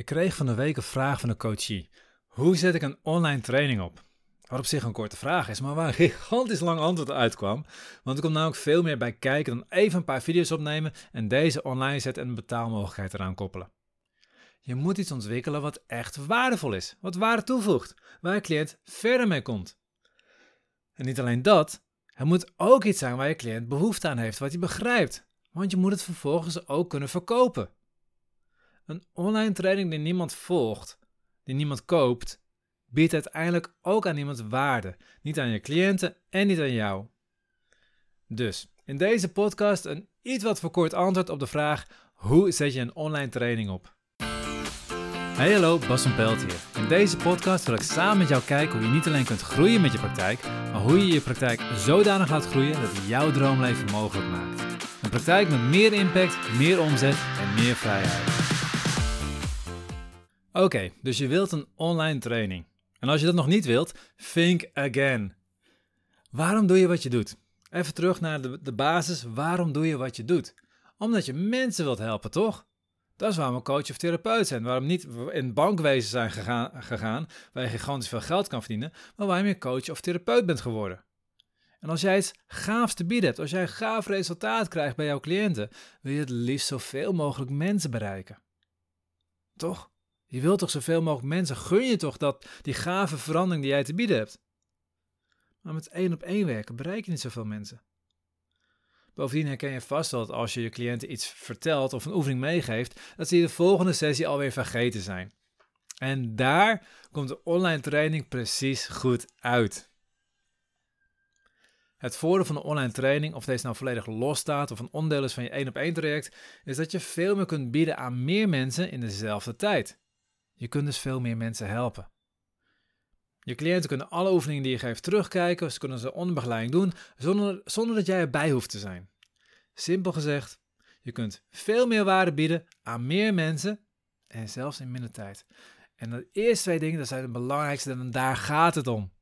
Ik kreeg van de week een vraag van een coachie. Hoe zet ik een online training op? Wat op zich een korte vraag is, maar waar een gigantisch lang antwoord uitkwam. Want er komt namelijk veel meer bij kijken dan even een paar video's opnemen en deze online zetten en een betaalmogelijkheid eraan koppelen. Je moet iets ontwikkelen wat echt waardevol is, wat waarde toevoegt, waar je cliënt verder mee komt. En niet alleen dat, het moet ook iets zijn waar je cliënt behoefte aan heeft, wat hij begrijpt. Want je moet het vervolgens ook kunnen verkopen. Een online training die niemand volgt, die niemand koopt, biedt uiteindelijk ook aan niemand waarde. Niet aan je cliënten en niet aan jou. Dus in deze podcast een iets wat verkort antwoord op de vraag: hoe zet je een online training op? Hey hallo, Bas van Pelt hier. In deze podcast wil ik samen met jou kijken hoe je niet alleen kunt groeien met je praktijk, maar hoe je je praktijk zodanig laat groeien dat het jouw droomleven mogelijk maakt. Een praktijk met meer impact, meer omzet en meer vrijheid. Oké, dus je wilt een online training. En als je dat nog niet wilt, think again. Waarom doe je wat je doet? Even terug naar de, de basis. Waarom doe je wat je doet? Omdat je mensen wilt helpen, toch? Dat is waarom we coach of therapeut zijn. Waarom niet in bankwezen zijn gegaan, gegaan waar je gigantisch veel geld kan verdienen, maar waarom je coach of therapeut bent geworden. En als jij iets gaafs te bieden hebt, als jij een gaaf resultaat krijgt bij jouw cliënten, wil je het liefst zoveel mogelijk mensen bereiken. Toch? Je wilt toch zoveel mogelijk mensen, gun je toch dat die gave verandering die jij te bieden hebt. Maar met één op één werken bereik je niet zoveel mensen. Bovendien herken je vast dat als je je cliënten iets vertelt of een oefening meegeeft, dat ze de volgende sessie alweer vergeten zijn. En daar komt de online training precies goed uit. Het voordeel van een online training, of deze nou volledig los staat of een onderdeel is van je één op één traject, is dat je veel meer kunt bieden aan meer mensen in dezelfde tijd. Je kunt dus veel meer mensen helpen. Je cliënten kunnen alle oefeningen die je geeft terugkijken, ze kunnen ze onder begeleiding doen, zonder, zonder dat jij erbij hoeft te zijn. Simpel gezegd, je kunt veel meer waarde bieden aan meer mensen en zelfs in minder tijd. En de eerste twee dingen, dat zijn de belangrijkste en daar gaat het om.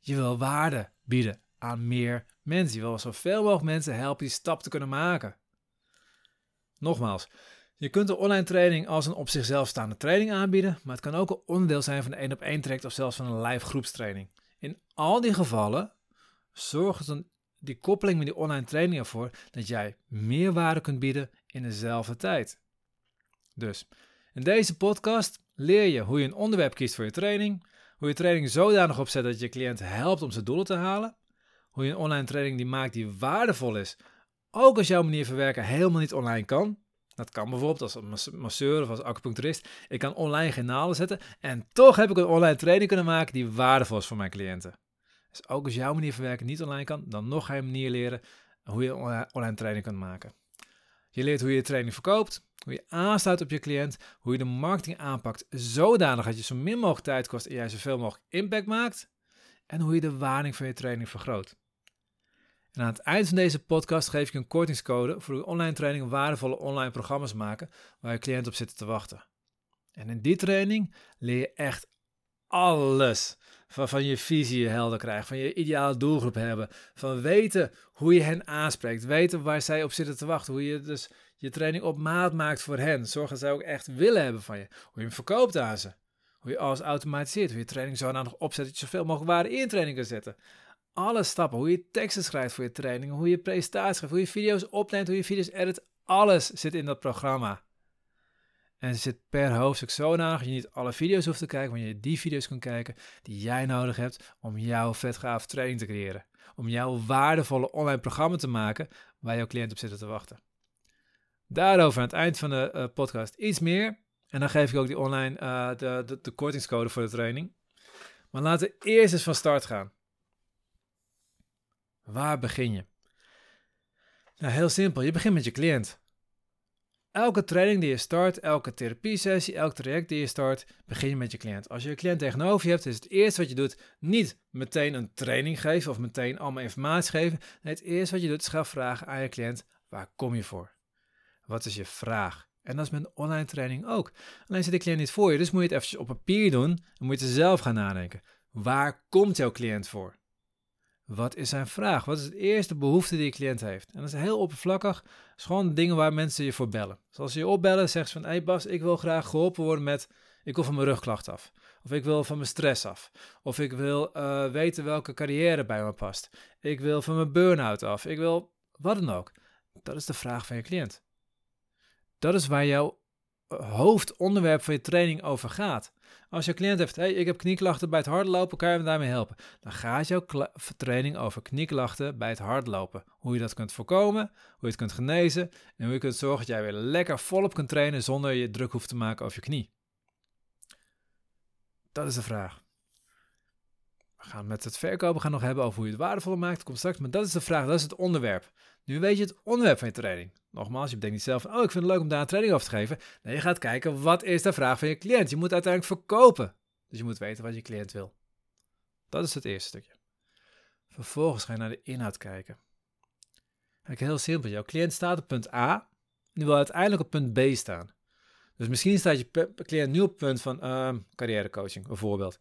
Je wil waarde bieden aan meer mensen. Je wil zoveel mogelijk mensen helpen die stap te kunnen maken. Nogmaals, je kunt de online training als een op zichzelf staande training aanbieden, maar het kan ook een onderdeel zijn van een één op één traject of zelfs van een live groepstraining. In al die gevallen zorgt dan die koppeling met die online training ervoor dat jij meer waarde kunt bieden in dezelfde tijd. Dus in deze podcast leer je hoe je een onderwerp kiest voor je training, hoe je training zodanig opzet dat je cliënt helpt om zijn doelen te halen, hoe je een online training die maakt die waardevol is, ook als jouw manier van werken helemaal niet online kan. Dat kan bijvoorbeeld als masseur of als acupuncturist. Ik kan online geen naalden zetten en toch heb ik een online training kunnen maken die waardevol is voor mijn cliënten. Dus ook als jouw manier van werken niet online kan, dan nog ga je een manier leren hoe je online training kunt maken. Je leert hoe je je training verkoopt, hoe je aansluit op je cliënt, hoe je de marketing aanpakt zodanig dat je zo min mogelijk tijd kost en jij zoveel mogelijk impact maakt. En hoe je de waarding van je training vergroot. En aan het eind van deze podcast geef ik een kortingscode voor uw online training waardevolle online programma's maken waar je cliënt op zitten te wachten. En in die training leer je echt alles. Van, je visie helder krijgen, van je ideale doelgroep hebben, van weten hoe je hen aanspreekt, weten waar zij op zitten te wachten, hoe je dus je training op maat maakt voor hen. Zorg dat zij ook echt willen hebben van je, hoe je hem verkoopt aan ze, hoe je alles automatiseert, hoe je training zo nog opzet dat je zoveel mogelijk waarde in training kan zetten alle stappen, hoe je teksten schrijft voor je trainingen, hoe je presentaties schrijft, hoe je video's opneemt, hoe je video's edit, alles zit in dat programma. En het zit per hoofdstuk zodanig dat je niet alle video's hoeft te kijken, maar je die video's kunt kijken die jij nodig hebt om jouw vetgaaf training te creëren. Om jouw waardevolle online programma te maken waar jouw cliënt op zit te wachten. Daarover aan het eind van de uh, podcast iets meer. En dan geef ik ook die online uh, de, de, de kortingscode voor de training. Maar laten we eerst eens van start gaan. Waar begin je? Nou, heel simpel. Je begint met je cliënt. Elke training die je start, elke therapiesessie, elk traject die je start, begin je met je cliënt. Als je een cliënt tegenover je hebt, is het eerste wat je doet niet meteen een training geven of meteen allemaal informatie geven. Nee, het eerste wat je doet is gaan vragen aan je cliënt, waar kom je voor? Wat is je vraag? En dat is met een online training ook. Alleen zit de cliënt niet voor je, dus moet je het eventjes op papier doen en moet je zelf gaan nadenken. Waar komt jouw cliënt voor? Wat is zijn vraag? Wat is de eerste behoefte die je cliënt heeft? En dat is heel oppervlakkig. Het is gewoon dingen waar mensen je voor bellen. Zoals ze je opbellen, zeggen ze van... Hey Bas, ik wil graag geholpen worden met... Ik wil van mijn rugklacht af. Of ik wil van mijn stress af. Of ik wil uh, weten welke carrière bij me past. Ik wil van mijn burn-out af. Ik wil wat dan ook. Dat is de vraag van je cliënt. Dat is waar jouw eh, hoofdonderwerp van je training over gaat. Als je cliënt heeft, hey, ik heb knieklachten bij het hardlopen, kan je me daarmee helpen? Dan gaat jouw training over knieklachten bij het hardlopen. Hoe je dat kunt voorkomen, hoe je het kunt genezen en hoe je kunt zorgen dat jij weer lekker volop kunt trainen zonder je druk hoeft te maken over je knie. Dat is de vraag. We gaan met het verkopen gaan nog hebben over hoe je het waardevoller maakt. Komt straks, maar dat is de vraag, dat is het onderwerp. Nu weet je het onderwerp van je training. Nogmaals, je bedenkt niet zelf, oh ik vind het leuk om daar een training over te geven. Nee, je gaat kijken, wat is de vraag van je cliënt? Je moet uiteindelijk verkopen. Dus je moet weten wat je cliënt wil. Dat is het eerste stukje. Vervolgens ga je naar de inhoud kijken. Kijk, heel simpel. Jouw cliënt staat op punt A. Nu wil uiteindelijk op punt B staan. Dus misschien staat je cliënt nu op punt van uh, carrièrecoaching, bijvoorbeeld.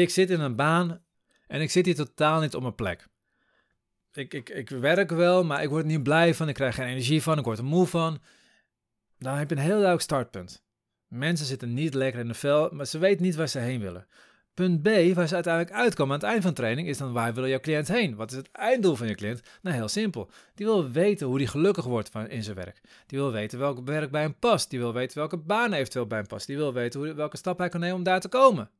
Ik zit in een baan en ik zit hier totaal niet op mijn plek. Ik, ik, ik werk wel, maar ik word niet blij van. Ik krijg geen energie van. Ik word er moe van. Dan heb je een heel duidelijk startpunt. Mensen zitten niet lekker in de vel, maar ze weten niet waar ze heen willen. Punt B, waar ze uiteindelijk uitkomen aan het eind van training, is dan waar wil jouw cliënt heen? Wat is het einddoel van je cliënt? Nou, heel simpel. Die wil weten hoe hij gelukkig wordt in zijn werk. Die wil weten welk werk bij hem past. Die wil weten welke baan eventueel bij hem past. Die wil weten hoe, welke stap hij kan nemen om daar te komen.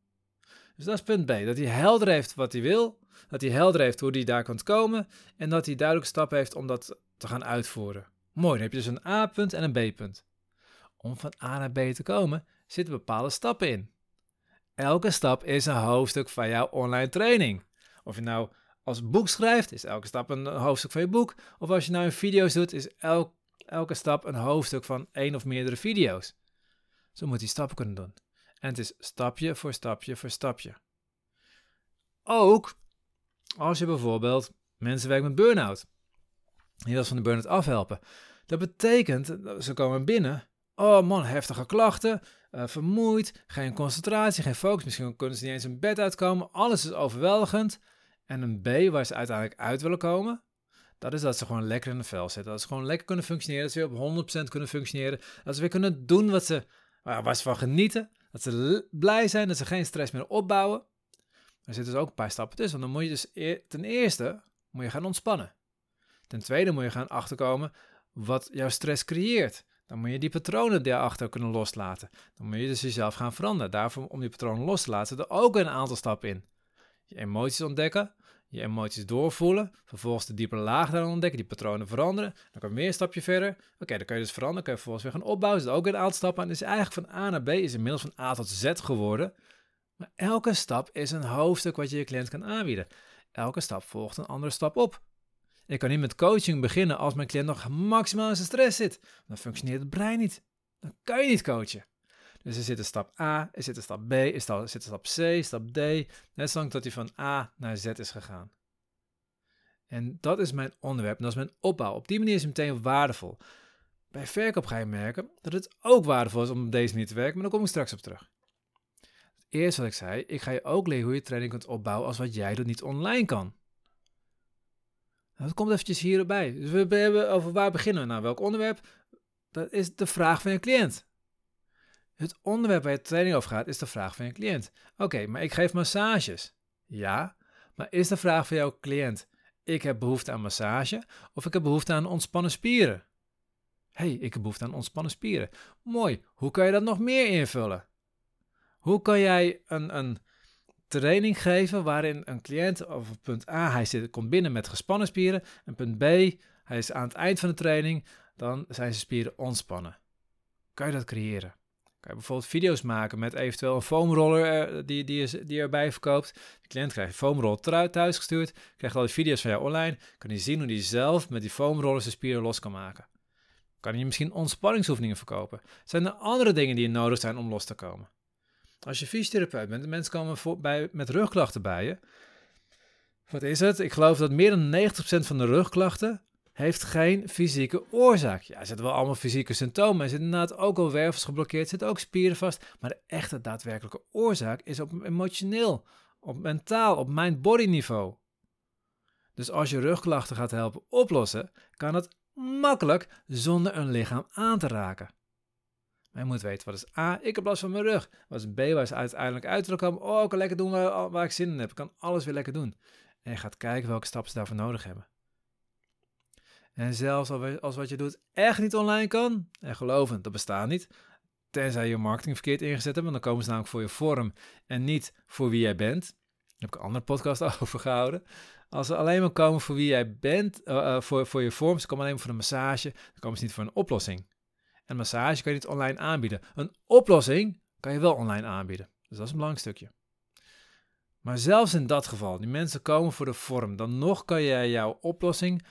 Dus dat is punt B. Dat hij helder heeft wat hij wil. Dat hij helder heeft hoe hij daar kan komen. En dat hij duidelijke stappen heeft om dat te gaan uitvoeren. Mooi, dan heb je dus een A-punt en een B-punt. Om van A naar B te komen, zitten bepaalde stappen in. Elke stap is een hoofdstuk van jouw online training. Of je nou als boek schrijft, is elke stap een hoofdstuk van je boek. Of als je nou een video's doet, is elke stap een hoofdstuk van één of meerdere video's. Zo moet je stappen kunnen doen. En het is stapje voor stapje voor stapje. Ook als je bijvoorbeeld mensen werkt met burn-out. Je wil van de burn-out afhelpen. Dat betekent, ze komen binnen. Oh man, heftige klachten, uh, vermoeid, geen concentratie, geen focus. Misschien kunnen ze niet eens in bed uitkomen. Alles is overweldigend. En een B waar ze uiteindelijk uit willen komen, dat is dat ze gewoon lekker in de vel zitten. Dat ze gewoon lekker kunnen functioneren. Dat ze weer op 100% kunnen functioneren. Dat ze weer kunnen doen wat ze, waar ze van genieten. Dat ze blij zijn, dat ze geen stress meer opbouwen. Er zitten dus ook een paar stappen tussen. Want dan moet je dus ten eerste moet je gaan ontspannen. Ten tweede moet je gaan achterkomen wat jouw stress creëert. Dan moet je die patronen daarachter kunnen loslaten. Dan moet je dus jezelf gaan veranderen. Daarvoor, om die patronen los te laten, er ook een aantal stappen in. Je emoties ontdekken, je emoties doorvoelen, vervolgens de diepe laag daarin ontdekken, die patronen veranderen. Dan kan je weer een stapje verder. Oké, dan kan je dus veranderen, kan je vervolgens weer gaan opbouwen. Zit ook een aantal stappen aan. Dus eigenlijk van A naar B is inmiddels van A tot Z geworden. Maar elke stap is een hoofdstuk wat je je cliënt kan aanbieden. Elke stap volgt een andere stap op. Ik kan niet met coaching beginnen als mijn cliënt nog maximaal in zijn stress zit. Dan functioneert het brein niet. Dan kan je niet coachen. Dus er zit een stap A, er zit een stap B, er zit een stap C, stap D. Net zolang tot hij van A naar Z is gegaan. En dat is mijn onderwerp dat is mijn opbouw. Op die manier is het meteen waardevol. Bij verkoop ga je merken dat het ook waardevol is om op deze manier te werken, maar daar kom ik straks op terug. Eerst wat ik zei, ik ga je ook leren hoe je training kunt opbouwen als wat jij doet niet online kan. Nou, dat komt eventjes hierbij. Dus we hebben over waar beginnen we nou? Welk onderwerp? Dat is de vraag van je cliënt. Het onderwerp waar je training over gaat is de vraag van je cliënt. Oké, maar ik geef massages. Ja, maar is de vraag van jouw cliënt: ik heb behoefte aan massage of ik heb behoefte aan ontspannen spieren? hey, ik heb behoefte aan ontspannen spieren. Mooi, hoe kan je dat nog meer invullen? Hoe kan jij een, een training geven waarin een cliënt, of punt A, hij zit, komt binnen met gespannen spieren, en punt B, hij is aan het eind van de training, dan zijn zijn spieren ontspannen. Kan je dat creëren? Kan je bijvoorbeeld video's maken met eventueel een foamroller eh, die, die, je, die erbij verkoopt. De cliënt krijgt een foamroller thuis gestuurd, krijgt al die video's van jou online, kan hij zien hoe hij zelf met die foamroller zijn spieren los kan maken. Kan je misschien ontspanningsoefeningen verkopen? Zijn er andere dingen die nodig zijn om los te komen? Als je fysiotherapeut bent en mensen komen voor, bij, met rugklachten bij je. Wat is het? Ik geloof dat meer dan 90% van de rugklachten heeft geen fysieke oorzaak. Ja, er zitten wel allemaal fysieke symptomen. Er zitten inderdaad ook al wervels geblokkeerd, er zitten ook spieren vast. Maar de echte daadwerkelijke oorzaak is op emotioneel, op mentaal, op mind-body niveau. Dus als je rugklachten gaat helpen oplossen, kan het makkelijk zonder een lichaam aan te raken. Maar je moet weten, wat is A? Ik heb last van mijn rug. Wat is B? Waar is uiteindelijk uit komen? Oh, ik kan lekker doen waar, waar ik zin in heb. Ik kan alles weer lekker doen. En je gaat kijken welke stappen ze daarvoor nodig hebben. En zelfs als wat je doet echt niet online kan, en geloven, dat bestaat niet, tenzij je marketing verkeerd ingezet hebt, want dan komen ze namelijk voor je vorm en niet voor wie jij bent. Daar heb ik een andere podcast over gehouden. Als ze alleen maar komen voor wie jij bent, uh, voor, voor je vorm, ze komen alleen maar voor een massage, dan komen ze niet voor een oplossing. Een massage kan je niet online aanbieden. Een oplossing kan je wel online aanbieden. Dus dat is een belangrijk stukje. Maar zelfs in dat geval, die mensen komen voor de vorm, dan nog kan jij jouw oplossing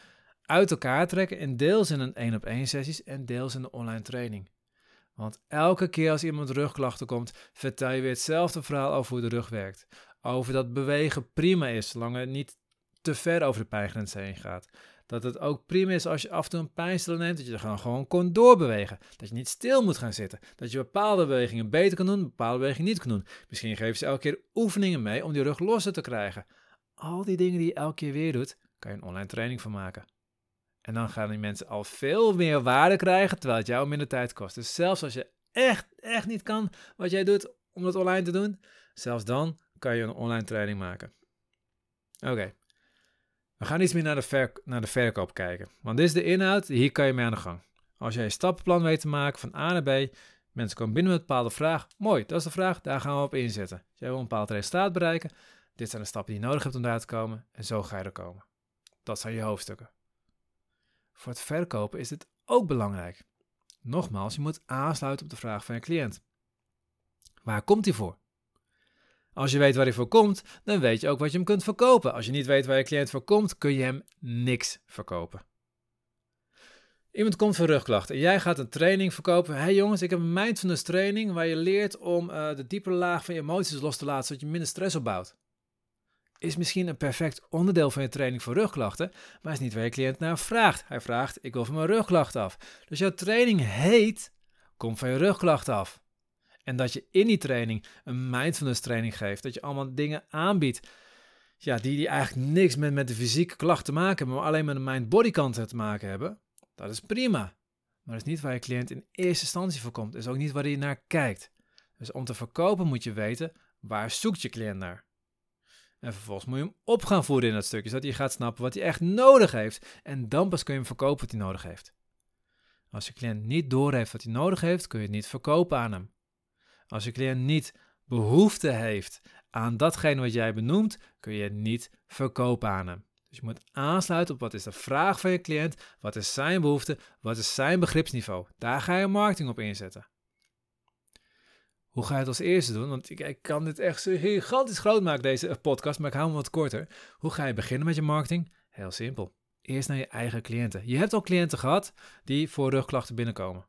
uit elkaar trekken en deels in een één op één sessies en deels in de online training. Want elke keer als iemand rugklachten komt, vertel je weer hetzelfde verhaal over hoe de rug werkt. Over dat bewegen prima is, zolang het niet te ver over de pijngrens heen gaat. Dat het ook prima is als je af en toe een pijnstiller neemt, dat je er gewoon, kon doorbewegen. Dat je niet stil moet gaan zitten. Dat je bepaalde bewegingen beter kan doen, bepaalde bewegingen niet kan doen. Misschien geven ze elke keer oefeningen mee om die rug losser te krijgen. Al die dingen die je elke keer weer doet, kan je een online training van maken. En dan gaan die mensen al veel meer waarde krijgen, terwijl het jou minder tijd kost. Dus zelfs als je echt, echt niet kan wat jij doet om het online te doen, zelfs dan kan je een online training maken. Oké, we gaan iets meer naar de, naar de verkoop kijken. Want dit is de inhoud, hier kan je mee aan de gang. Als jij een stappenplan weet te maken van A naar B, mensen komen binnen met een bepaalde vraag. Mooi, dat is de vraag, daar gaan we op inzetten. Jij wil een bepaald resultaat bereiken, dit zijn de stappen die je nodig hebt om daar te komen en zo ga je er komen. Dat zijn je hoofdstukken. Voor het verkopen is dit ook belangrijk. Nogmaals, je moet aansluiten op de vraag van je cliënt. Waar komt hij voor? Als je weet waar hij voor komt, dan weet je ook wat je hem kunt verkopen. Als je niet weet waar je cliënt voor komt, kun je hem niks verkopen. Iemand komt voor rugklachten en jij gaat een training verkopen. Hé hey jongens, ik heb een mindfulness training waar je leert om uh, de diepere laag van je emoties los te laten, zodat je minder stress opbouwt. Is misschien een perfect onderdeel van je training voor rugklachten, maar is niet waar je cliënt naar vraagt. Hij vraagt, ik wil van mijn rugklachten af. Dus jouw training heet, kom van je rugklachten af. En dat je in die training een mindfulness training geeft. Dat je allemaal dingen aanbiedt. Ja, die, die eigenlijk niks met, met de fysieke klachten te maken hebben, maar alleen met de mind-body kant te maken hebben. Dat is prima. Maar dat is niet waar je cliënt in eerste instantie voor komt. Dat is ook niet waar hij naar kijkt. Dus om te verkopen moet je weten, waar zoekt je cliënt naar? En vervolgens moet je hem op gaan voeren in dat stukje, zodat hij gaat snappen wat hij echt nodig heeft. En dan pas kun je hem verkopen wat hij nodig heeft. Als je cliënt niet doorheeft wat hij nodig heeft, kun je het niet verkopen aan hem. Als je cliënt niet behoefte heeft aan datgene wat jij benoemt, kun je het niet verkopen aan hem. Dus je moet aansluiten op wat is de vraag van je cliënt, wat is zijn behoefte, wat is zijn begripsniveau. Daar ga je marketing op inzetten. Hoe ga je het als eerste doen? Want ik, kan dit echt gigantisch groot maken, deze podcast, maar ik hou hem wat korter. Hoe ga je beginnen met je marketing? Heel simpel. Eerst naar je eigen cliënten. Je hebt al cliënten gehad die voor rugklachten binnenkomen.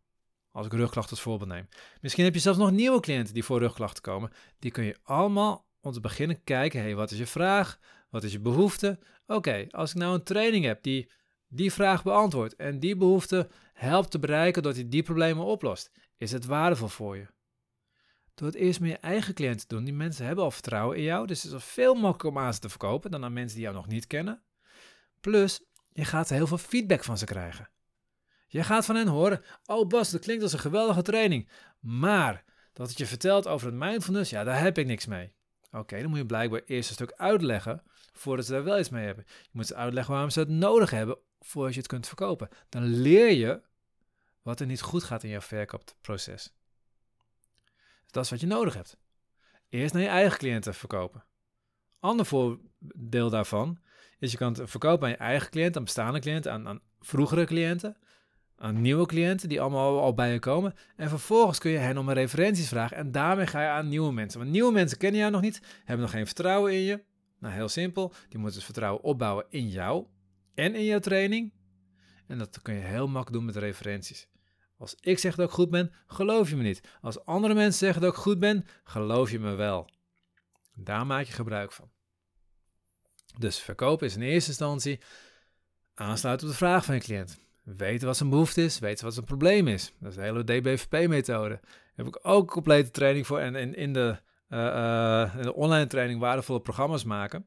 Als ik rugklachten als voorbeeld neem. Misschien heb je zelfs nog nieuwe cliënten die voor rugklachten komen. Die kun je allemaal om te beginnen kijken. hey, wat is je vraag? Wat is je behoefte? Oké, als ik nou een training heb die die vraag beantwoordt en die behoefte helpt te bereiken dat hij die problemen oplost, is het waardevol voor je. Door het eerst met je eigen cliënten te doen. Die mensen hebben al vertrouwen in jou. Dus het is veel makkelijker om aan ze te verkopen dan aan mensen die jou nog niet kennen. Plus, je gaat heel veel feedback van ze krijgen. Je gaat van hen horen, oh Bas, dat klinkt als een geweldige training. Maar dat het je vertelt over het mindfulness, ja, daar heb ik niks mee. Oké, dan moet je blijkbaar eerst een stuk uitleggen voordat ze daar wel iets mee hebben. Je moet ze uitleggen waarom ze het nodig hebben voordat je het kunt verkopen. Dan leer je wat er niet goed gaat in jouw verkoopproces. Dat is wat je nodig hebt. Eerst naar je eigen cliënten verkopen. Ander voordeel daarvan is je kan het verkopen aan je eigen cliënt, aan bestaande cliënten, aan, aan vroegere cliënten aan nieuwe cliënten die allemaal al bij je komen. En vervolgens kun je hen om referenties vragen en daarmee ga je aan nieuwe mensen. Want nieuwe mensen kennen jou nog niet, hebben nog geen vertrouwen in je. Nou, heel simpel. Die moeten dus vertrouwen opbouwen in jou en in jouw training. En dat kun je heel makkelijk doen met referenties. Als ik zeg dat ik goed ben, geloof je me niet. Als andere mensen zeggen dat ik goed ben, geloof je me wel. Daar maak je gebruik van. Dus verkopen is in eerste instantie aansluiten op de vraag van je cliënt weten wat zijn behoefte is, weten wat zijn probleem is. Dat is de hele DBVP-methode. Daar heb ik ook complete training voor en, in, de, uh, in de online training waardevolle programma's maken.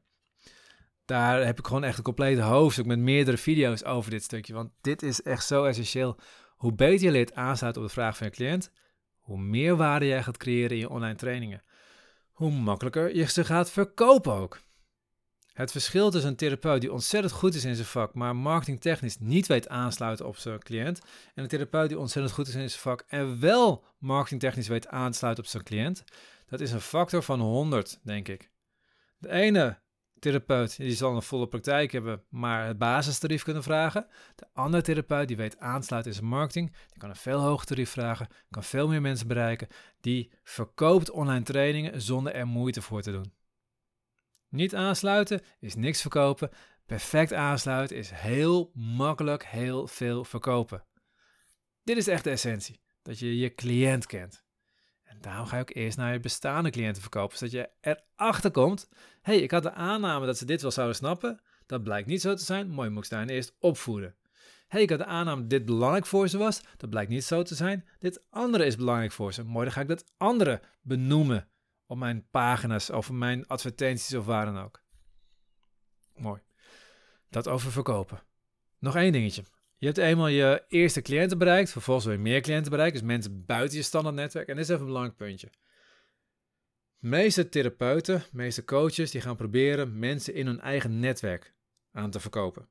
Daar heb ik gewoon echt een complete hoofdstuk met meerdere video's over dit stukje. Want dit is echt zo essentieel. Hoe beter je leert aansluiten op de vraag van je cliënt, hoe meer waarde jij gaat creëren in je online trainingen. Hoe makkelijker je ze gaat verkopen ook. Het verschil tussen een therapeut die ontzettend goed is in zijn vak, maar marketingtechnisch niet weet aansluiten op zijn cliënt, en een therapeut die ontzettend goed is in zijn vak en wel marketingtechnisch weet aansluiten op zijn cliënt, dat is een factor van 100, denk ik. De ene therapeut die zal een volle praktijk hebben, maar het basistarief kunnen vragen. De andere therapeut die weet aansluiten in zijn marketing, die kan een veel hoger tarief vragen, kan veel meer mensen bereiken, die verkoopt online trainingen zonder er moeite voor te doen. Niet aansluiten is niks verkopen. Perfect aansluiten is heel makkelijk heel veel verkopen. Dit is echt de essentie, dat je je cliënt kent. Daarom ga je ook eerst naar je bestaande cliënten verkopen, zodat je erachter komt. hey, ik had de aanname dat ze dit wel zouden snappen. Dat blijkt niet zo te zijn. Mooi, moet ik ze eerst opvoeden. hey, ik had de aanname dat dit belangrijk voor ze was. Dat blijkt niet zo te zijn. Dit andere is belangrijk voor ze. Mooi, dan ga ik dat andere benoemen op mijn pagina's, of mijn advertenties of waar dan ook. Mooi. Dat over verkopen. Nog één dingetje. Je hebt eenmaal je eerste cliënten bereikt, vervolgens je meer cliënten bereiken, dus mensen buiten je standaard netwerk. En dit is even een belangrijk puntje. De meeste therapeuten, de meeste coaches, die gaan proberen mensen in hun eigen netwerk aan te verkopen.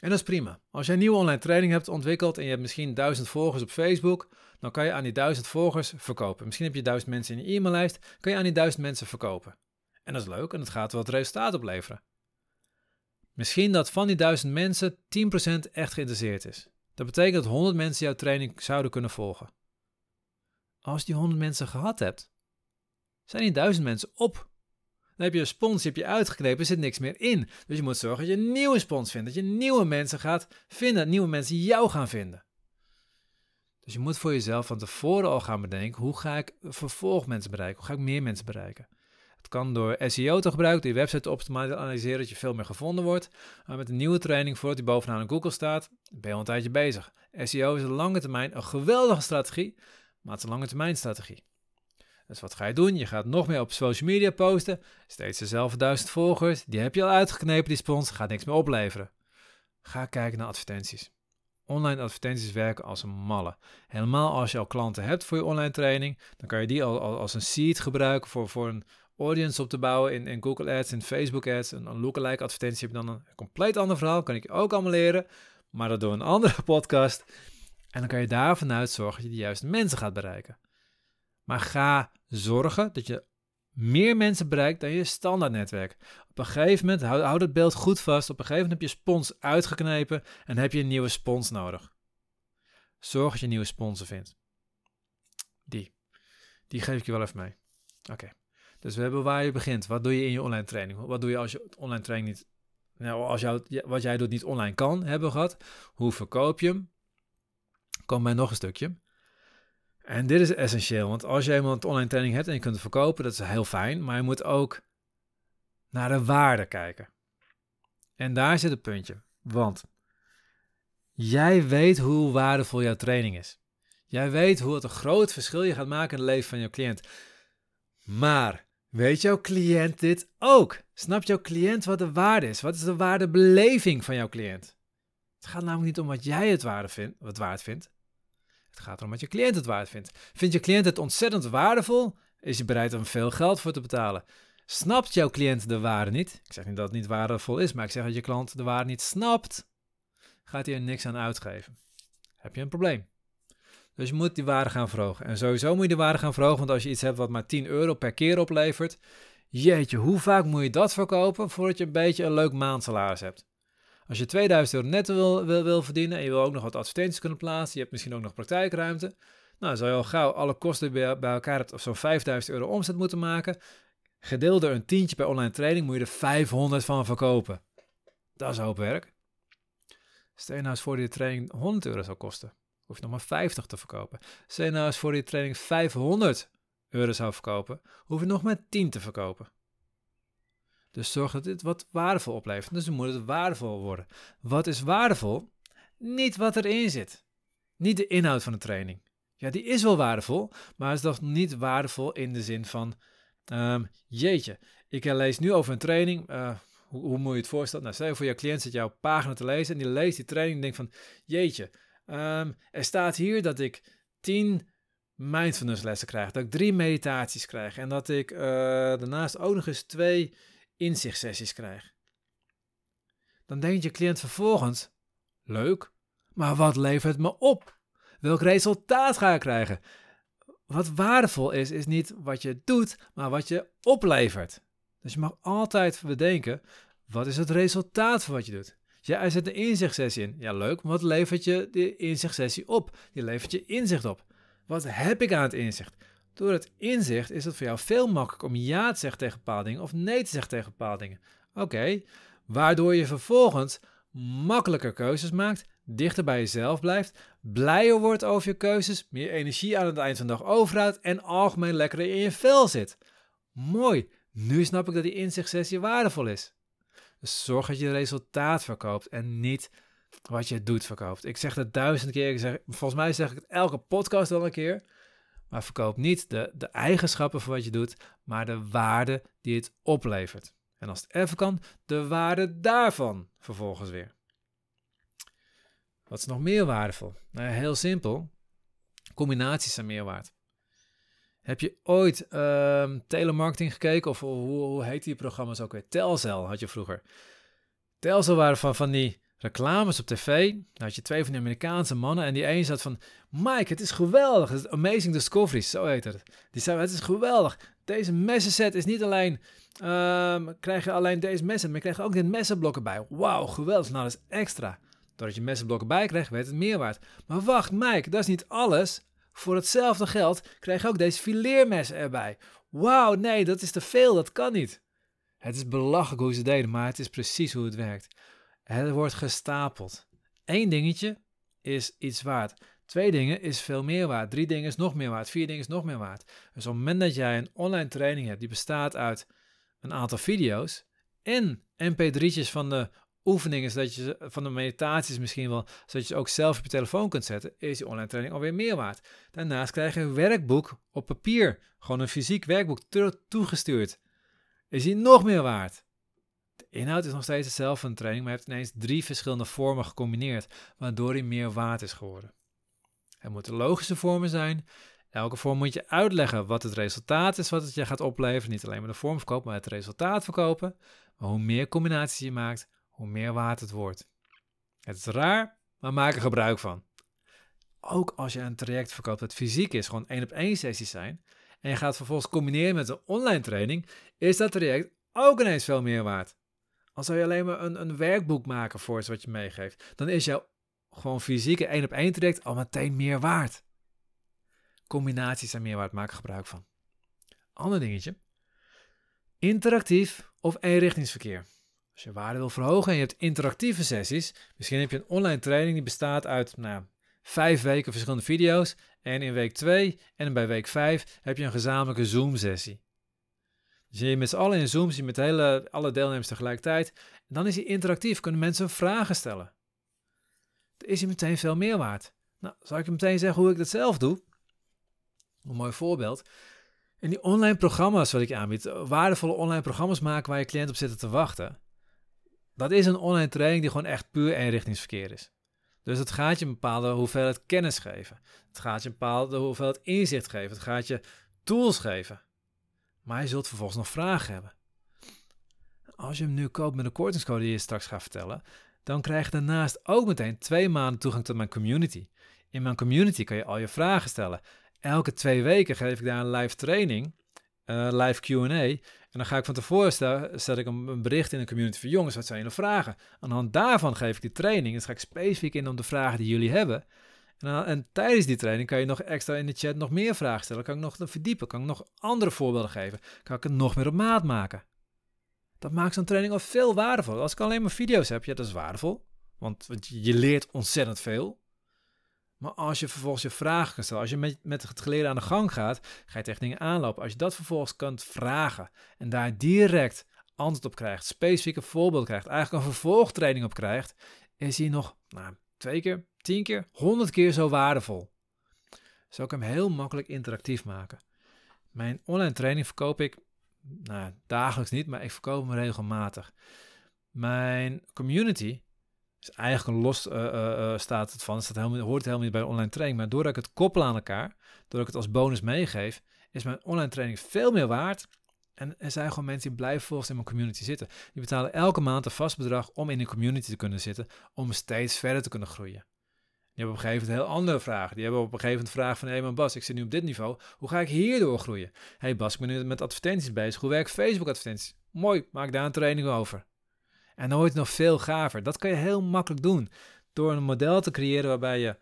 En dat is prima. Als jij een nieuwe online training hebt ontwikkeld en je hebt misschien duizend volgers op Facebook, dan kan je aan die duizend volgers verkopen. Misschien heb je duizend mensen in je e-maillijst, kan je aan die duizend mensen verkopen. En dat is leuk en het gaat het resultaat opleveren. Misschien dat van die duizend mensen 10% echt geïnteresseerd is. Dat betekent dat 100 mensen jouw training zouden kunnen volgen. Als je die 100 mensen gehad hebt, zijn die duizend mensen op. Dan heb je een spons, heb je uitgeknepen, zit niks meer in. Dus je moet zorgen dat je een nieuwe spons vindt, dat je nieuwe mensen gaat vinden, nieuwe mensen jou gaan vinden. Dus je moet voor jezelf van tevoren al gaan bedenken, hoe ga ik vervolgmensen bereiken? Hoe ga ik meer mensen bereiken? Het kan door SEO te gebruiken, die website te optimaliseren, dat je veel meer gevonden wordt. Maar met een nieuwe training, voordat die bovenaan Google staat, ben je al een tijdje bezig. SEO is een lange termijn een geweldige strategie, maar het is een lange termijn strategie. Dus wat ga je doen? Je gaat nog meer op social media posten. Steeds dezelfde duizend volgers. Die heb je al uitgeknepen, die spons. Gaat niks meer opleveren. Ga kijken naar advertenties. Online advertenties werken als een malle. Helemaal als je al klanten hebt voor je online training, dan kan je die al, als een seed gebruiken voor, voor een audience op te bouwen in, in Google Ads, in Facebook Ads. Een, een lookalike advertentie heb je dan een compleet ander verhaal. Kan ik je ook allemaal leren, maar dat door een andere podcast. En dan kan je daar vanuit zorgen dat je de juiste mensen gaat bereiken. Maar ga zorgen dat je meer mensen bereikt dan je standaard netwerk. Op een gegeven moment, houd het beeld goed vast, op een gegeven moment heb je spons uitgeknepen en heb je een nieuwe spons nodig. Zorg dat je nieuwe sponsen vindt. Die. Die geef ik je wel even mee. Oké. Dus we hebben waar je begint. Wat doe je in je online training? Wat doe je als je online training niet... Nou, als jou, wat jij doet niet online kan, hebben gehad. Hoe verkoop je hem? Kom bij nog een stukje. En dit is essentieel, want als je een online training hebt en je kunt het verkopen, dat is heel fijn, maar je moet ook naar de waarde kijken. En daar zit het puntje, want jij weet hoe waardevol jouw training is. Jij weet hoe het een groot verschil je gaat maken in het leven van jouw cliënt. Maar weet jouw cliënt dit ook? Snapt jouw cliënt wat de waarde is? Wat is de waardebeleving van jouw cliënt? Het gaat namelijk niet om wat jij het, waarde vindt, wat waard vindt. Het gaat erom wat je cliënt het waard vindt. Vindt je cliënt het ontzettend waardevol? Is je bereid om veel geld voor te betalen? Snapt jouw cliënt de waarde niet? Ik zeg niet dat het niet waardevol is, maar ik zeg dat je klant de waarde niet snapt. Gaat hij er niks aan uitgeven? Heb je een probleem? Dus je moet die waarde gaan verhogen. En sowieso moet je de waarde gaan verhogen, want als je iets hebt wat maar 10 euro per keer oplevert, jeetje, hoe vaak moet je dat verkopen voordat je een beetje een leuk maandsalaris hebt? Als je 2000 euro netto wil, wil, wil verdienen en je wil ook nog wat advertenties kunnen plaatsen, je hebt misschien ook nog praktijkruimte, nou, zou je al gauw alle kosten bij, bij elkaar of zo'n 5000 euro omzet moeten maken. Gedeeld door een tientje per online training moet je er 500 van verkopen. Dat is hoop werk. Stel nou eens voor je training 100 euro zou kosten. Hoef je nog maar 50 te verkopen. Je nou eens voor je training 500 euro zou verkopen. Hoef je nog maar 10 te verkopen. Dus zorg dat dit wat waardevol oplevert. Dus dan moet het waardevol worden. Wat is waardevol? Niet wat erin zit. Niet de inhoud van de training. Ja, die is wel waardevol, maar is toch niet waardevol in de zin van, um, jeetje, ik lees nu over een training, uh, Hoe, hoe moet je het voorstellen? Nou, stel je voor, je cliënt zit jouw pagina te lezen en die leest die training en denkt van, jeetje, ehm, er staat hier dat ik tien mindfulness lessen krijg, dat ik drie meditaties krijg en dat ik uh, daarnaast ook nog eens twee inzichtsessies krijg. Dan denkt je cliënt vervolgens, leuk, maar wat levert het me op? Welk resultaat ga ik krijgen? Wat waardevol is, is niet wat je doet, maar wat je oplevert. Dus je mag altijd bedenken, wat is het resultaat van wat je doet? Ja, er zit een inzichtsessie in. Ja, leuk. Wat levert je de inzichtsessie op? Die levert je inzicht op. Wat heb ik aan het inzicht? Door het inzicht is het voor jou veel makkelijker om ja te zeggen tegen bepaalde dingen of nee te zeggen tegen bepaalde dingen. Oké, waardoor je vervolgens makkelijker keuzes maakt, dichter bij jezelf blijft, blijer wordt over je keuzes, meer energie aan het eind van de dag overhoudt en algemeen lekkerder in je vel zit. Mooi, nu snap ik dat die inzichtsessie waardevol is. Dus zorg dat je resultaat verkoopt en niet wat je doet verkoopt. Ik zeg het duizend keer, ik zeg, volgens mij zeg ik het elke podcast wel een keer. Maar verkoop niet de, de eigenschappen van wat je doet, maar de waarde die het oplevert. En als het even kan, de waarde daarvan vervolgens weer. Wat is nog meer waardevol? Nou, heel simpel. Combinaties zijn meer waard. Heb je ooit uh, telemarketing gekeken? Of hoe, heet die programma's ook weer? Telcel had je vroeger. Telcel waren van, van die reclames op tv. Dan had je twee van die Amerikaanse mannen. En die een zat van... Mike, het is geweldig. Het Amazing Discovery, zo heet het. Die zei, het is geweldig. Deze messenset is niet alleen... Um, krijg je alleen deze messen, maar je krijgt ook dit messenblokken bij. Wauw, geweldig. Nou, dat is extra. Doordat je messenblokken bij krijgt, werd het meer waard. Maar wacht, Mike, dat is niet alles. Voor hetzelfde geld krijg je ook deze fileermessen erbij. Wauw, nee, dat is te veel, dat kan niet. Het is belachelijk hoe ze deden, maar het is precies hoe het werkt. Het wordt gestapeld. Eén dingetje is iets waard. Twee dingen is veel meer waard. Drie dingen is nog meer waard. Vier dingen is nog meer waard. Dus op het moment dat jij een online training hebt die bestaat uit een aantal video's en mp3'tjes van de oefeningen, zodat je van de meditaties misschien wel, zodat je ze ook zelf op je telefoon kunt zetten, is die online training alweer meer waard. Daarnaast krijg je een werkboek op papier, gewoon een fysiek werkboek toegestuurd. Is die nog meer waard? De inhoud is nog steeds hetzelfde van de training, maar je hebt ineens drie verschillende vormen gecombineerd, waardoor hij meer waard is geworden. Het moeten logische vormen zijn. Elke vorm moet je uitleggen wat het resultaat is wat het je gaat opleveren. Niet alleen maar de vorm verkopen, maar het resultaat verkopen. Maar hoe meer combinaties je maakt, hoe meer waard het wordt. Het is raar, maar maak er gebruik van. Ook als je een traject verkoopt dat fysiek is, gewoon één op één sessies zijn, en je gaat vervolgens combineren met een online training, is dat traject ook ineens veel meer waard. Als zou je alleen maar een, een werkboek maken voor iets wat je meegeeft, dan is jouw gewoon fysieke één op één traject al meteen meer waard. Combinaties zijn meer waard, maak er gebruik van. Ander dingetje. Interactief of eenrichtingsverkeer. Als je waarde wil verhogen en je hebt interactieve sessies, misschien heb je een online training die bestaat uit nou, vijf weken verschillende video's. En in week 2 en bij week 5 heb je een gezamenlijke Zoom-sessie. Dus je met z'n allen in Zoom, je met hele, alle deelnemers tegelijkertijd. En dan is hij interactief, kunnen mensen vragen stellen. Dan is hij meteen veel meer waard. Nou, zal ik je meteen zeggen hoe ik dat zelf doe? Een mooi voorbeeld. In die online programma's wat ik aanbied, waardevolle online programma's maken waar je cliënt op zit te wachten. Dat is een online training die gewoon echt puur eenrichtingsverkeer is. Dus het gaat je een bepaalde hoeveelheid kennis geven. Het gaat je een bepaalde hoeveelheid inzicht geven. Het gaat je tools geven. Maar je zult vervolgens nog vragen hebben. Als je hem nu koopt met de kortingscode die je straks gaat vertellen, dan krijg je daarnaast ook meteen twee maanden toegang tot mijn community. In mijn community kan je al je vragen stellen. Elke twee weken geef ik daar een live training, uh, live Q&A. En dan ga ik van tevoren stellen, stel ik een, bericht in de community van jongens, wat zijn jullie vragen? Aan de hand daarvan geef ik die training. Dan ga ik specifiek in op de vragen die jullie hebben. En, en, tijdens die training kan je nog extra in de chat nog meer vragen stellen. Kan ik nog verdiepen, kan ik nog andere voorbeelden geven. Kan ik het nog meer op maat maken. Dat maakt zo'n training al veel waardevol. Als ik alleen maar video's heb, ja, dat is waardevol. Want, want je leert ontzettend veel. Maar als je vervolgens je vragen kan stellen, als je met, met het geleerde aan de gang gaat, ga je tegen dingen aanlopen. Als je dat vervolgens kunt vragen en daar direct antwoord op krijgt, specifieke voorbeeld krijgt, eigenlijk een vervolgtraining op krijgt, is hij nog nou, twee keer, tien keer, honderd keer zo waardevol. Zo kan ik hem heel makkelijk interactief maken. Mijn online training verkoop ik nou, dagelijks niet, maar ik verkoop hem regelmatig. Mijn community is eigenlijk een los uh, staat het van. Staat helemaal, hoort helemaal niet bij de online training. Maar doordat ik het koppel aan elkaar, doordat ik het als bonus meegeef, is mijn online training veel meer waard. En er zijn gewoon mensen die blijven volgens in mijn community zitten. Die betalen elke maand een vast bedrag om in een community te kunnen zitten, om steeds verder te kunnen groeien. Die hebben op een gegeven moment heel andere vragen. Die hebben op een gegeven moment vragen van... hé hey, maar Bas, ik zit nu op dit niveau. Hoe ga ik hierdoor groeien? Hé hey Bas, ik ben nu met advertenties bezig. Hoe werkt Facebook advertenties? Mooi, maak daar een training over. En het nog veel gaver. Dat kan je heel makkelijk doen. Door een model te creëren waarbij je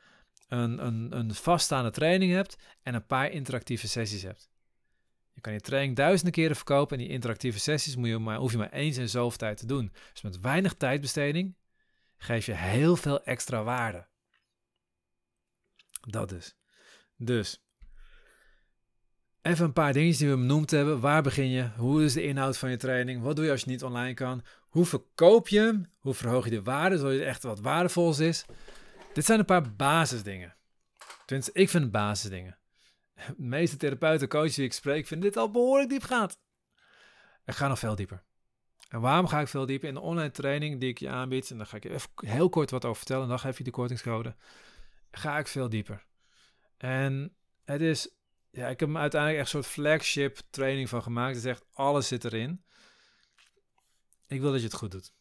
een, een, een vaststaande training hebt... en een paar interactieve sessies hebt. Je kan je training duizenden keren verkopen... en die interactieve sessies moet je maar, hoef je maar eens in zoveel tijd te doen. Dus met weinig tijdbesteding geef je heel veel extra waarde. Dat is. Dus. Even een paar dingetjes die we benoemd hebben. Waar begin je? Hoe is de inhoud van je training? Wat doe je als je niet online kan? Hoe verkoop je hem? Hoe verhoog je de waarde zodat het echt wat waardevols is? Dit zijn een paar basisdingen. Tenminste, ik vind basisdingen. De meeste therapeuten, coaches die ik spreek, vinden dit al behoorlijk diep gaat. Ik ga nog veel dieper. En waarom ga ik veel dieper? In de online training die ik je aanbied, en daar ga ik je even heel kort wat over vertellen, en dan geef je de kortingscode ga ik veel dieper. En het is, ja, ik heb hem uiteindelijk echt een soort flagship training van gemaakt. Het is echt, alles zit erin. Ik wil dat je het goed doet.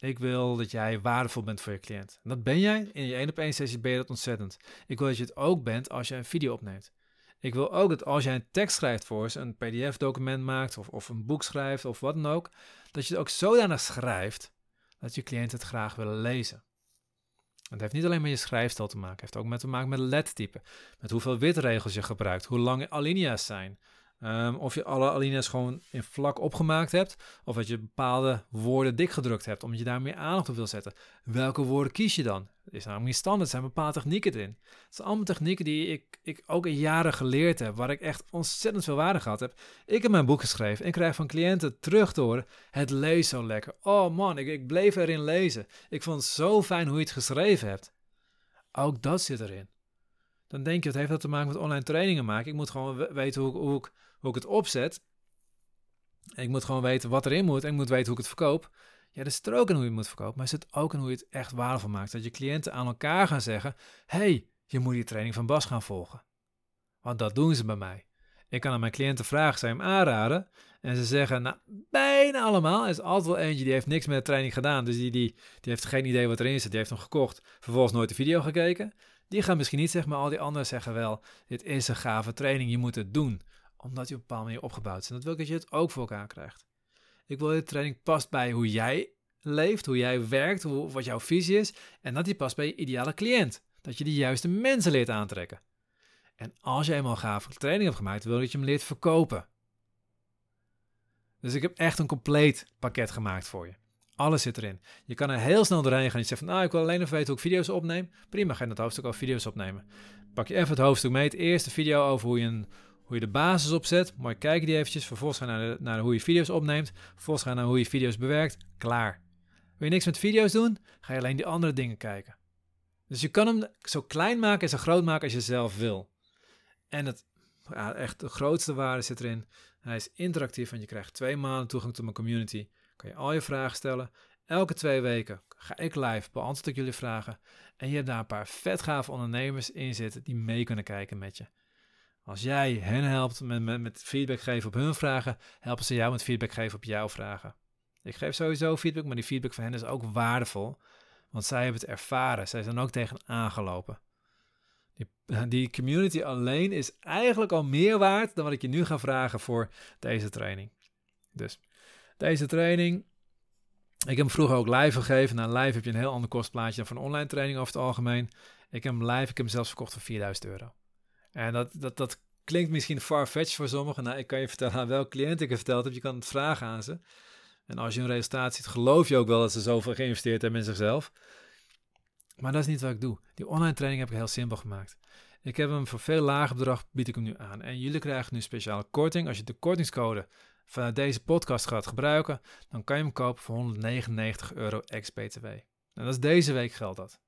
Ik wil dat jij waardevol bent voor je cliënt. En dat ben jij. In je één op één sessie ben je dat ontzettend. Ik wil dat je het ook bent als je een video opneemt. Ik wil ook dat als jij een tekst schrijft voor ze, een pdf-document maakt of, of een boek schrijft of wat dan ook, dat je het ook zodanig schrijft dat je cliënten het graag willen lezen. Het heeft niet alleen met je schrijfstijl te maken, het heeft ook met te maken met lettertype. Met hoeveel witregels je gebruikt, hoe lang alinea's zijn. Um, of je alle alinea's gewoon in vlak opgemaakt hebt, of dat je bepaalde woorden dik gedrukt hebt, omdat je daar meer aandacht op wil zetten. Welke woorden kies je dan? Is namelijk niet standaard, er zijn bepaalde technieken in. Het zijn allemaal technieken die ik, ik ook in jaren geleerd heb, waar ik echt ontzettend veel waarde gehad heb. Ik heb mijn boek geschreven en krijg van cliënten terug te horen, het leest zo lekker. Oh man, ik, ik bleef erin lezen. Ik vond het zo fijn hoe je het geschreven hebt. Ook dat zit erin. Dan denk je, het heeft dat te maken met online trainingen maken. Ik moet gewoon weten hoe, hoe, ik, hoe ik het opzet. ik moet gewoon weten wat erin moet en ik moet weten hoe ik het verkoop. Ja, dat zit er ook in hoe je het moet verkopen, maar het zit ook in hoe je het echt waardevol maakt. Dat je cliënten aan elkaar gaan zeggen, hey, je moet die training van Bas gaan volgen. Want dat doen ze bij mij. Ik kan aan mijn cliënten vragen, zij hem aanraden? En ze zeggen, nou, bijna allemaal. Er is altijd wel eentje die heeft niks met de training gedaan. Dus die, die, die heeft geen idee wat erin zit. Die heeft hem gekocht, vervolgens nooit de video gekeken. Die gaan misschien niet zeggen, maar al die anderen zeggen wel, dit is een gave training, je moet het doen. Omdat je op een bepaalde manier opgebouwd. En dat wil ik dat je het ook voor elkaar krijgt. Ik wil dat de training past bij hoe jij leeft, hoe jij werkt, wat jouw visie is. En dat die past bij je ideale cliënt. Dat je de juiste mensen leert aantrekken. En als je eenmaal een gave training hebt gemaakt, wil dat je hem leert verkopen. Dus ik heb echt een compleet pakket gemaakt voor je. Alles zit erin. Je kan er heel snel doorheen gaan. Je zegt van, nou, ik wil alleen even weten hoe ik video's opneem. Prima, ga je dat hoofdstuk over video's opnemen. Pak je even het hoofdstuk mee. Het eerste video over hoe je, een, hoe je de basis opzet. Mooi kijken die eventjes. Vervolgens ga je naar, naar hoe je video's opneemt. Vervolgens ga je naar hoe je video's bewerkt. Klaar. Wil je niks met video's doen? Ga je alleen die andere dingen kijken. Dus je kan hem zo klein maken en zo groot maken als je zelf wil. En het, ja, echt de grootste waarde zit erin. Hij is interactief, want je krijgt twee maanden toegang tot mijn community kan je al je vragen stellen. Elke twee weken ga ik live, beantwoord ik jullie vragen. En je hebt daar een paar vetgave ondernemers in zitten die mee kunnen kijken met je. Als jij hen helpt met, met, feedback geven op hun vragen, helpen ze jou met feedback geven op jouw vragen. Ik geef sowieso feedback, maar die feedback van hen is ook waardevol. Want zij hebben het ervaren. Zij zijn ook tegen aangelopen. Die, die community alleen is eigenlijk al meer waard dan wat ik je nu ga vragen voor deze training. Dus deze training, ik heb hem vroeger ook live gegeven. Nou, live heb je een heel ander kostplaatje dan van online training over het algemeen. Ik heb hem live, ik heb hem zelfs verkocht voor 4000 euro. En dat, dat, dat klinkt misschien far-fetched voor sommigen. Nou, ik kan je vertellen aan welke cliënt ik het verteld heb. Je kan het vragen aan ze. En als je een resultaat ziet, geloof je ook wel dat ze zoveel geïnvesteerd hebben in zichzelf. Maar dat is niet wat ik doe. Die online training heb ik heel simpel gemaakt. Ik heb hem voor veel lager bedrag, bied ik hem nu aan. En jullie krijgen nu speciale korting. Als je de kortingscode vanuit deze podcast gaat gebruiken, dan kan je hem kopen voor 199 euro ex-BTW. En dat is deze week geldt dat.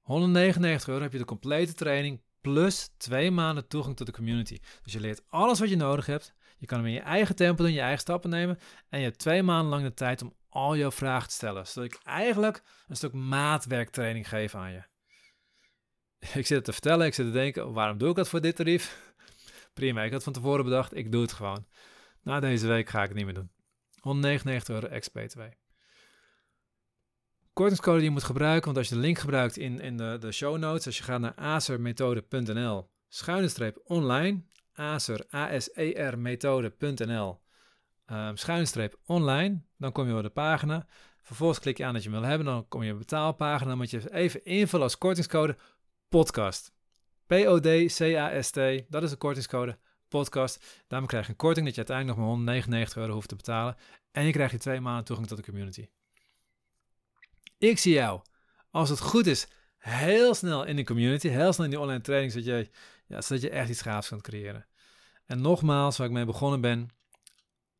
199 euro heb je de complete training plus twee maanden toegang tot de community. Dus je leert alles wat je nodig hebt. Je kan hem in je eigen tempo doen, je eigen stappen nemen. En je hebt twee maanden lang de tijd om al jouw vragen te stellen. Zodat ik eigenlijk een stuk maatwerktraining geef aan je. Ik zit het te vertellen, ik zit te denken, waarom doe ik dat voor dit tarief? Prima, ik had van tevoren bedacht, ik doe het gewoon. Na deze week ga ik het niet meer doen. 199 euro ex-BTW. Kortingscode die je moet gebruiken, want als je de link gebruikt in, in de, de show notes, als je gaat naar acermethode.nl, schuine streep online, acer, A-S-E-R methode.nl, um, schuine streep online, dan kom je op de pagina. Vervolgens klik je aan dat je hem wil hebben, dan kom je op de betaalpagina, dan moet je even invullen als kortingscode podcast. P-O-D-C-A-S-T, dat is de kortingscode podcast. Daarmee krijg je een korting dat je uiteindelijk nog maar 199 euro hoeft te betalen. En je krijgt je twee maanden toegang tot de community. Ik zie jou, als het goed is, heel snel in de community, heel snel in die online training, zodat je, ja, zodat je echt iets gaafs kunt creëren. En nogmaals, waar ik mee begonnen ben,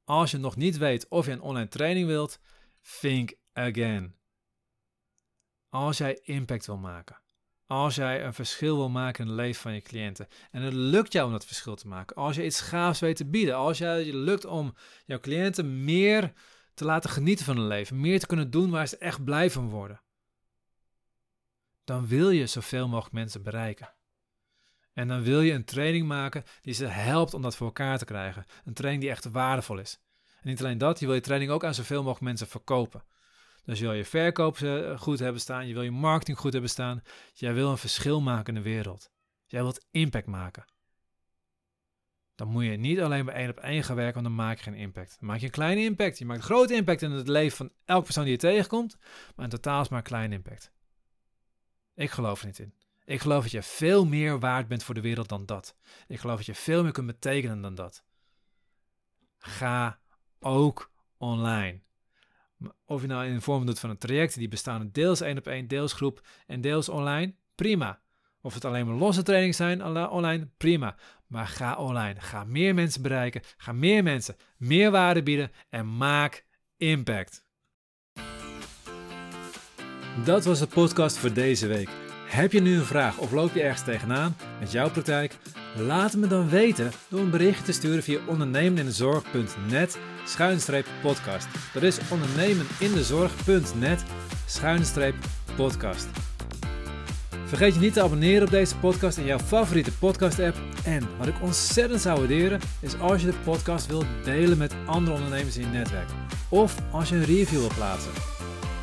als je nog niet weet of je een online training wilt, think again. Als jij impact wil maken, als jij een verschil wil maken in het leven van je cliënten en het lukt jou om dat verschil te maken, als je iets gaafs weet te bieden, als jij, je lukt om jouw cliënten meer te laten genieten van hun leven, meer te kunnen doen waar ze echt blij van worden, dan wil je zoveel mogelijk mensen bereiken. En dan wil je een training maken die ze helpt om dat voor elkaar te krijgen. Een training die echt waardevol is. En niet alleen dat, je wil je training ook aan zoveel mogelijk mensen verkopen. Dus je wil je verkoop eh, goed hebben staan, je wil je marketing goed hebben staan. Jij wil een verschil maken in de wereld. Jij wilt impact maken. Dan moet je niet alleen bij één op één gaan werken, want dan maak je geen impact. Dan maak je een kleine impact. Je maakt een grote impact in het leven van elke persoon die je tegenkomt, maar in totaal is maar een klein impact. Ik geloof er niet in. Ik geloof dat je veel meer waard bent voor de wereld dan dat. Ik geloof dat je veel meer kunt betekenen dan dat. Ga ook online. Of je nou in de vorm doet van een traject, die bestaan deels één op één, deels groep en deels online, prima. Of het alleen maar losse trainingen zijn online, prima. Maar ga online. Ga meer mensen bereiken. Ga meer mensen meer waarde bieden en maak impact. Dat was de podcast voor deze week. Heb je nu een vraag of loop je ergens tegenaan met jouw praktijk? Laat me dan weten door een berichtje te sturen via ondernemenindezorg.net schuinstreep podcast. Dat is ondernemenindezorg.net schuinstreep podcast. Vergeet je niet te abonneren op deze podcast in jouw favoriete podcast app. En wat ik ontzettend zou waarderen is als je de podcast wilt delen met andere ondernemers in je netwerk. Of als je een review wilt plaatsen.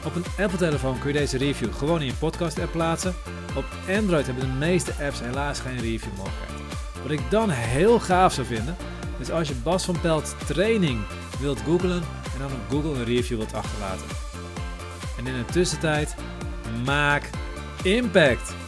Op een Apple-telefoon kun je deze review gewoon in je podcast-app plaatsen. Op Android hebben de meeste apps helaas geen review mogelijkheid. Wat ik dan heel gaaf zou vinden, is als je Bas van Pelt training wilt googlen en dan op Google een review wilt achterlaten. En in de tussentijd, maak impact!